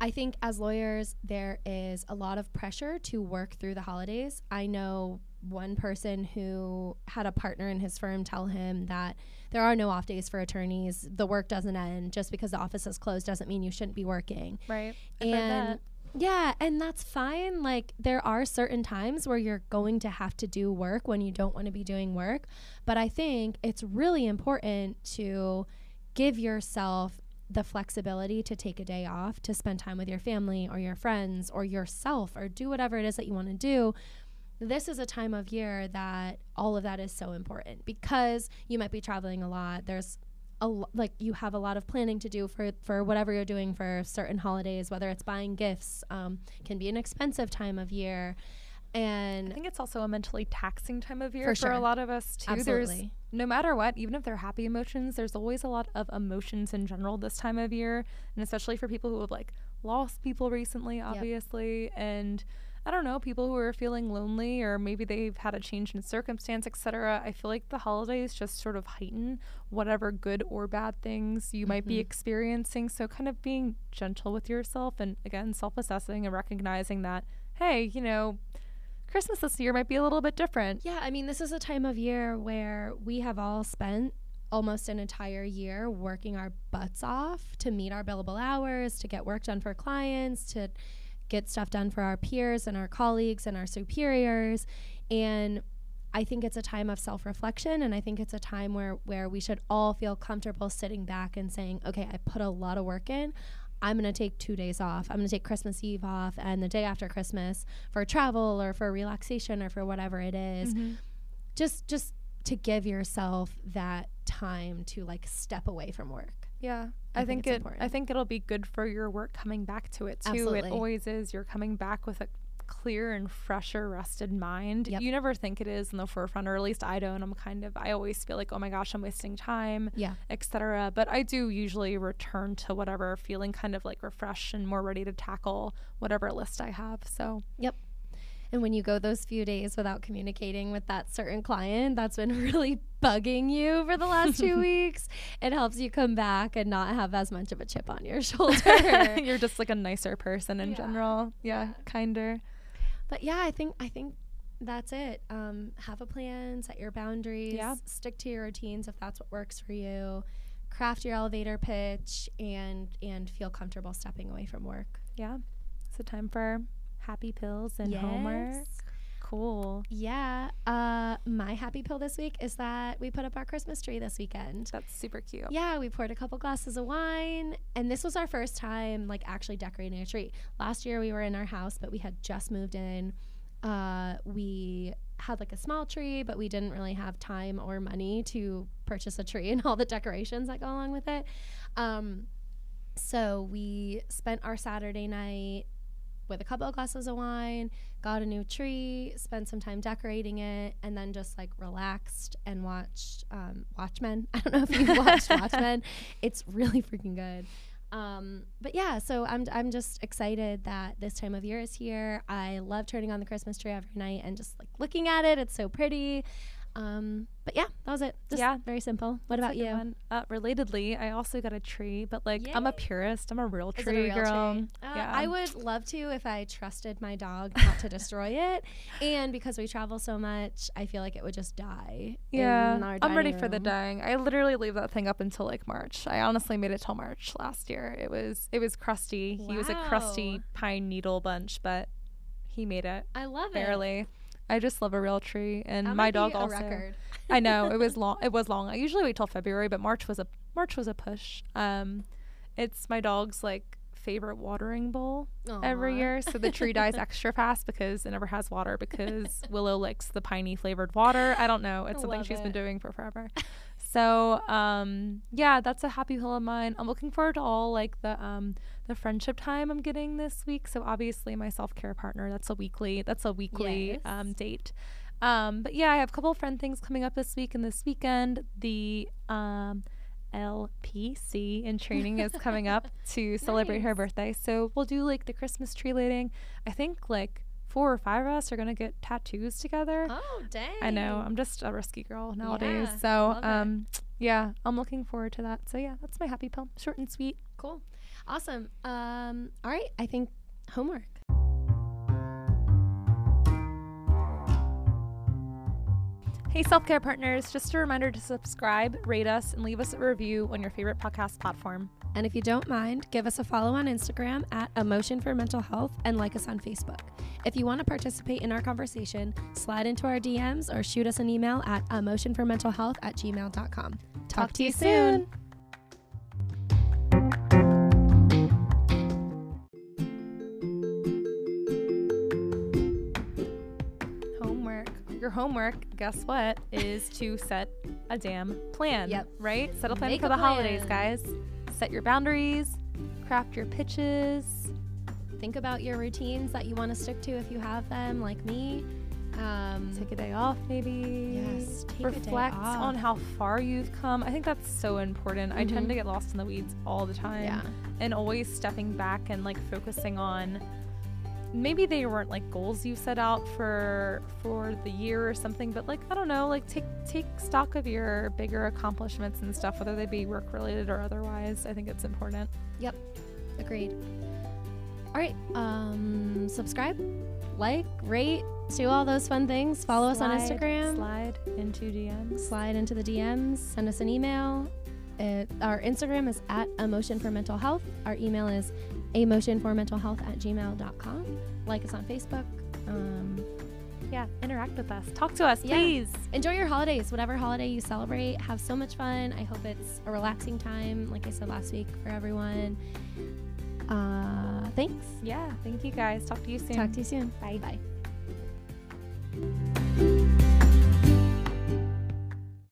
S2: I think as lawyers, there is a lot of pressure to work through the holidays. I know one person who had a partner in his firm tell him that there are no off days for attorneys. The work doesn't end. Just because the office is closed doesn't mean you shouldn't be working.
S1: Right. I've
S2: And yeah, and that's fine. Like there are certain times where you're going to have to do work when you don't want to be doing work. But I think it's really important to give yourself the flexibility to take a day off to spend time with your family or your friends or yourself or do whatever it is that you want to do. This is a time of year that all of that is so important because you might be traveling a lot. There's a l- like you have a lot of planning to do for for whatever you're doing for certain holidays, whether it's buying gifts, um, can be an expensive time of year, And I
S1: think it's also a mentally taxing time of year
S2: For
S1: for,
S2: sure.
S1: a lot of us too.
S2: Absolutely.
S1: There's no matter what, even if they're happy emotions, there's always a lot of emotions in general this time of year, and especially for people who have like lost people recently, obviously, and I don't know, people who are feeling lonely or maybe they've had a change in circumstance, etc. I feel like the holidays just sort of heighten whatever good or bad things you might be
S2: Mhm.
S1: experiencing. So kind of being gentle with yourself and again self-assessing and recognizing that hey, you know, Christmas this year might be a little bit different.
S2: yeah, I mean, this is a time of year where we have all spent almost an entire year working our butts off to meet our billable hours, to get work done for clients, to get stuff done for our peers and our colleagues and our superiors. And I think it's a time of self-reflection and I think it's a time where where we should all feel comfortable sitting back and saying, "Okay, I put a lot of work in. I'm going to take 2 days off. I'm going to take Christmas Eve off and the day after Christmas for travel or for relaxation or for whatever it is." Mm-hmm. Just just to give yourself that time to like step away from work.
S1: Yeah.
S2: I
S1: I,
S2: think
S1: think, it
S2: important.
S1: I think it'll be good for your work coming back to it too.
S2: Absolutely.
S1: It always is. You're coming back with a clear and fresher, rested mind.
S2: Yep.
S1: You never think it is in the forefront, or at least I don't. I'm kind of, I always feel like, oh my gosh, I'm wasting time,
S2: Yeah.
S1: etc. But I do usually return to whatever, feeling kind of like refreshed and more ready to tackle whatever list I have. So
S2: And when you go those few days without communicating with that certain client that's been really bugging you for the last two weeks, it helps you come back and not have as much of a chip on your shoulder.
S1: you're just like a nicer person in
S2: Yeah.
S1: general. Yeah,
S2: Yeah.
S1: kinder.
S2: but yeah, I think I think that's it. Um, have a plan, set your boundaries,
S1: Yeah.
S2: stick to your routines if that's what works for you. Craft your elevator pitch and and feel comfortable stepping away from work.
S1: Yeah. So time for happy pills and homework. Cool.
S2: Yeah. Uh, my happy pill this week is that we put up our Christmas tree this weekend.
S1: That's super cute.
S2: Yeah, we poured a couple glasses of wine, and this was our first time like actually decorating a tree. Last year we were in our house, but we had just moved in. Uh, we had like a small tree, but we didn't really have time or money to purchase a tree and all the decorations that go along with it. Um, so we spent our Saturday night with a couple of glasses of wine, got a new tree, spent some time decorating it, and then just like relaxed and watched um, Watchmen. I don't know if you've watched Watchmen. It's really freaking good. Um, but yeah, so I'm I'm just excited that this time of year is here. I love turning on the Christmas tree every night and just like looking at it. It's so pretty. Um, but yeah, that was it. Just
S1: Yeah.
S2: very simple. What
S1: That's
S2: about you?
S1: Uh, relatedly, I also got a tree, but like I'm a purist. I'm a real tree
S2: a real
S1: girl.
S2: tree? Uh,
S1: yeah.
S2: I would love to if I trusted my dog not to destroy it. And because we travel so much, I feel like it would just die. in
S1: Yeah, I'm ready
S2: dining
S1: for the dying. I literally leave that thing up until like March. I honestly made it till March last year. It was it was crusty. He was a crusty pine needle bunch, but he made it
S2: I love it.
S1: barely. I just love a real tree, and
S2: That
S1: my dog also.
S2: record.
S1: I know it was long. It was long. I usually wait till February, but March was a March was a push. Um, it's my dog's like favorite watering bowl every year, so the tree dies extra fast because it never has water because Willow likes the piney flavored water. I don't know. It's something
S2: Love
S1: she's been doing for forever. So um, yeah, that's a happy pill of mine. I'm looking forward to all like the um, the friendship time I'm getting this week. So obviously my self care partner. That's a weekly. That's a weekly
S2: Yes.
S1: um, date. Um, but yeah, I have a couple of friend things coming up this week and this weekend. The um, LPC in training is coming up to celebrate her birthday. So we'll do like the Christmas tree lighting. I think like four or five of us are gonna get tattoos together.
S2: Oh, dang.
S1: I know. I'm just a risky girl nowadays.
S2: Yeah,
S1: so
S2: love it.
S1: um yeah, I'm looking forward to that. So yeah, that's my happy pill. Short and sweet.
S2: Cool. Awesome. Um, all right. I think homework.
S1: Hey self care partners, just a reminder to subscribe, rate us, and leave us a review on your favorite podcast platform.
S2: And if you don't mind, give us a follow on Instagram at Emotion for Mental Health and like us on Facebook. If you want to participate in our conversation, slide into our DMs or shoot us an email at emotionformentalhealth at gmail.com. Talk, to you soon.
S1: Homework. Your homework, guess what, is to set a damn plan.
S2: Yep.
S1: Right? Set a plan
S2: Make
S1: for
S2: a
S1: the holidays, guys. Set your boundaries, craft your pitches.
S2: Think about your routines that you want to stick to if you have them, like me. Um,
S1: Take a day off, maybe.
S2: Yes, take a day
S1: Reflect on how far you've come. I think that's so important. I tend
S2: Mhm.
S1: to get lost in the weeds all the time.
S2: yeah.
S1: And always stepping back and like focusing on maybe they weren't like goals you set out for for the year or something, but like I don't know, like take take stock of your bigger accomplishments and stuff, whether they be work related or otherwise. I think it's important. Yep.
S2: Agreed. All right. Um, subscribe, like, rate, do all those fun things. Follow us on Instagram.
S1: Slide into DMs.
S2: slide into the DMs, send us an email. It, our Instagram is at Emotion for Mental Health. Our email is emotionformentalhealth at gmail.com. Like us on Facebook. Um,
S1: Yeah, interact with us. Talk to us,
S2: Yeah.
S1: please.
S2: enjoy your holidays, whatever holiday you celebrate. Have so much fun. I hope it's a relaxing time, like I said last week, for everyone. Uh, thanks.
S1: Yeah, thank you guys. Talk to you soon.
S2: Talk to you soon.
S1: Bye.
S2: Bye.